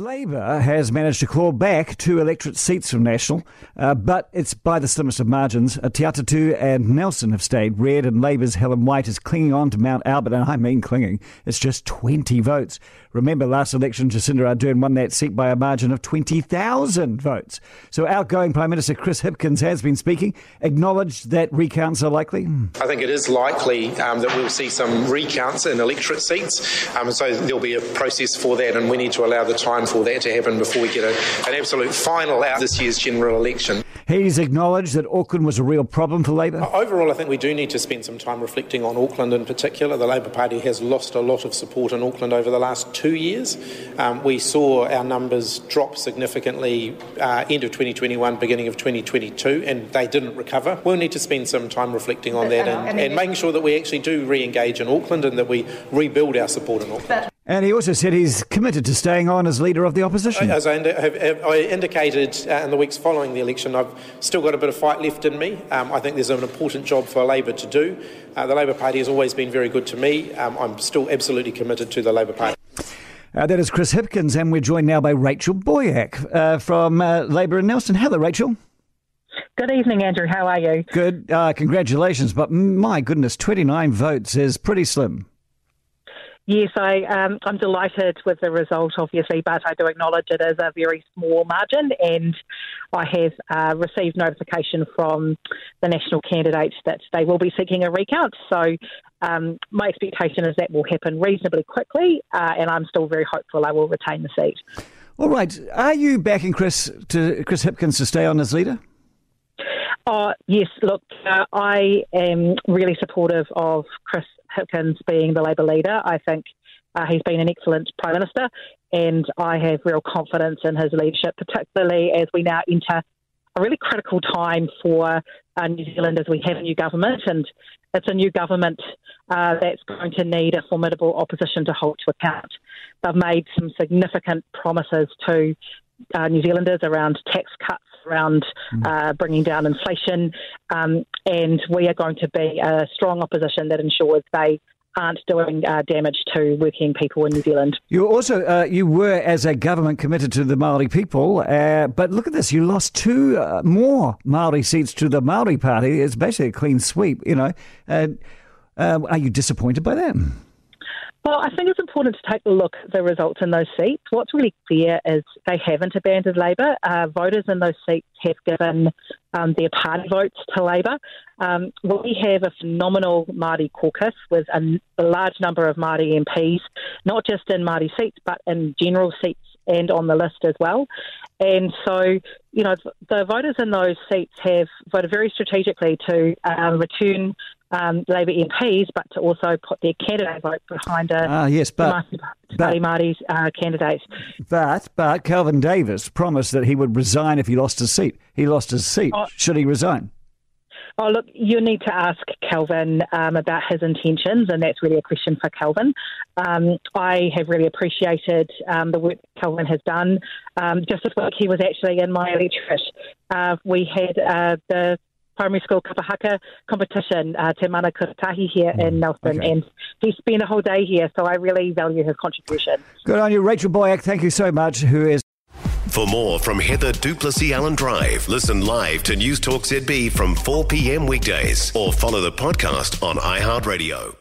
Labor has managed to claw back two electorate seats from National, uh, but it's by the slimmest of margins. Uh, Te Atatū and Nelson have stayed red, and Labor's Helen White is clinging on to Mount Albert, and I mean clinging. It's just 20 votes. Remember, last election, Jacinda Ardern won that seat by a margin of 20,000 votes. So outgoing Prime Minister Chris Hipkins has been speaking, acknowledged that recounts are likely. I think it is likely um, that we'll see some recounts in electorate seats, um, so there'll be a process for that, and we need to allow the time for that to happen before we get a, an absolute final out this year's general election. He's acknowledged that Auckland was a real problem for Labor. Overall, I think we do need to spend some time reflecting on Auckland in particular. The Labor Party has lost a lot of support in Auckland over the last two years. Um, we saw our numbers drop significantly uh, end of 2021, beginning of 2022, and they didn't recover. We'll need to spend some time reflecting on that and, and making sure that we actually do re engage in Auckland and that we rebuild our support in Auckland. And he also said he's committed to staying on as leader of the opposition. As I, indi- have, have, I indicated uh, in the weeks following the election, I've still got a bit of fight left in me. Um, I think there's an important job for Labor to do. Uh, the Labor Party has always been very good to me. Um, I'm still absolutely committed to the Labor Party. Uh, that is Chris Hipkins, and we're joined now by Rachel Boyack uh, from uh, Labor in Nelson. Hello, Rachel. Good evening, Andrew. How are you? Good. Uh, congratulations. But my goodness, 29 votes is pretty slim. Yes, I, um, I'm delighted with the result, obviously, but I do acknowledge it is a very small margin, and I have uh, received notification from the national candidates that they will be seeking a recount. So um, my expectation is that will happen reasonably quickly, uh, and I'm still very hopeful I will retain the seat. All right. Are you backing Chris to Chris Hipkins to stay on as leader? Oh, yes. Look, uh, I am really supportive of Chris Hipkins being the Labor leader. I think uh, he's been an excellent Prime Minister, and I have real confidence in his leadership, particularly as we now enter a really critical time for uh, New Zealand as we have a new government, and it's a new government uh, that's going to need a formidable opposition to hold to account. They've made some significant promises to uh, New Zealanders around tax cuts, around uh, bringing down inflation, um, and we are going to be a strong opposition that ensures they aren't doing uh, damage to working people in New Zealand. You also uh, you were as a government committed to the Maori people, uh, but look at this: you lost two uh, more Maori seats to the Maori Party. It's basically a clean sweep. You know, uh, are you disappointed by that? Well, I think it's important to take a look at the results in those seats. What's really clear is they haven't abandoned Labor. Uh, voters in those seats have given um, their party votes to Labor. Um, we have a phenomenal Māori caucus with a, a large number of Māori MPs, not just in Māori seats, but in general seats and on the list as well. And so, you know, the voters in those seats have voted very strategically to um, return um, Labor MPs, but to also put their candidate vote behind a ah, yes, but, but Māori's uh, candidate. But but Kelvin Davis promised that he would resign if he lost his seat. He lost his seat. Oh, Should he resign? Oh, look, you need to ask Kelvin um, about his intentions, and that's really a question for Kelvin. Um, I have really appreciated um, the work Kelvin has done. Um, just this week, he was actually in my electorate. Uh, we had uh, the primary school kapa haka competition, uh, Te Mana Kuratahi here mm, in Nelson, okay. and he spent a whole day here, so I really value his contribution. Good on you, Rachel Boyack. Thank you so much, who is for more from Heather du Plessis-Allen Drive, listen live to News Talk ZB from 4 p.m. weekdays or follow the podcast on iHeartRadio.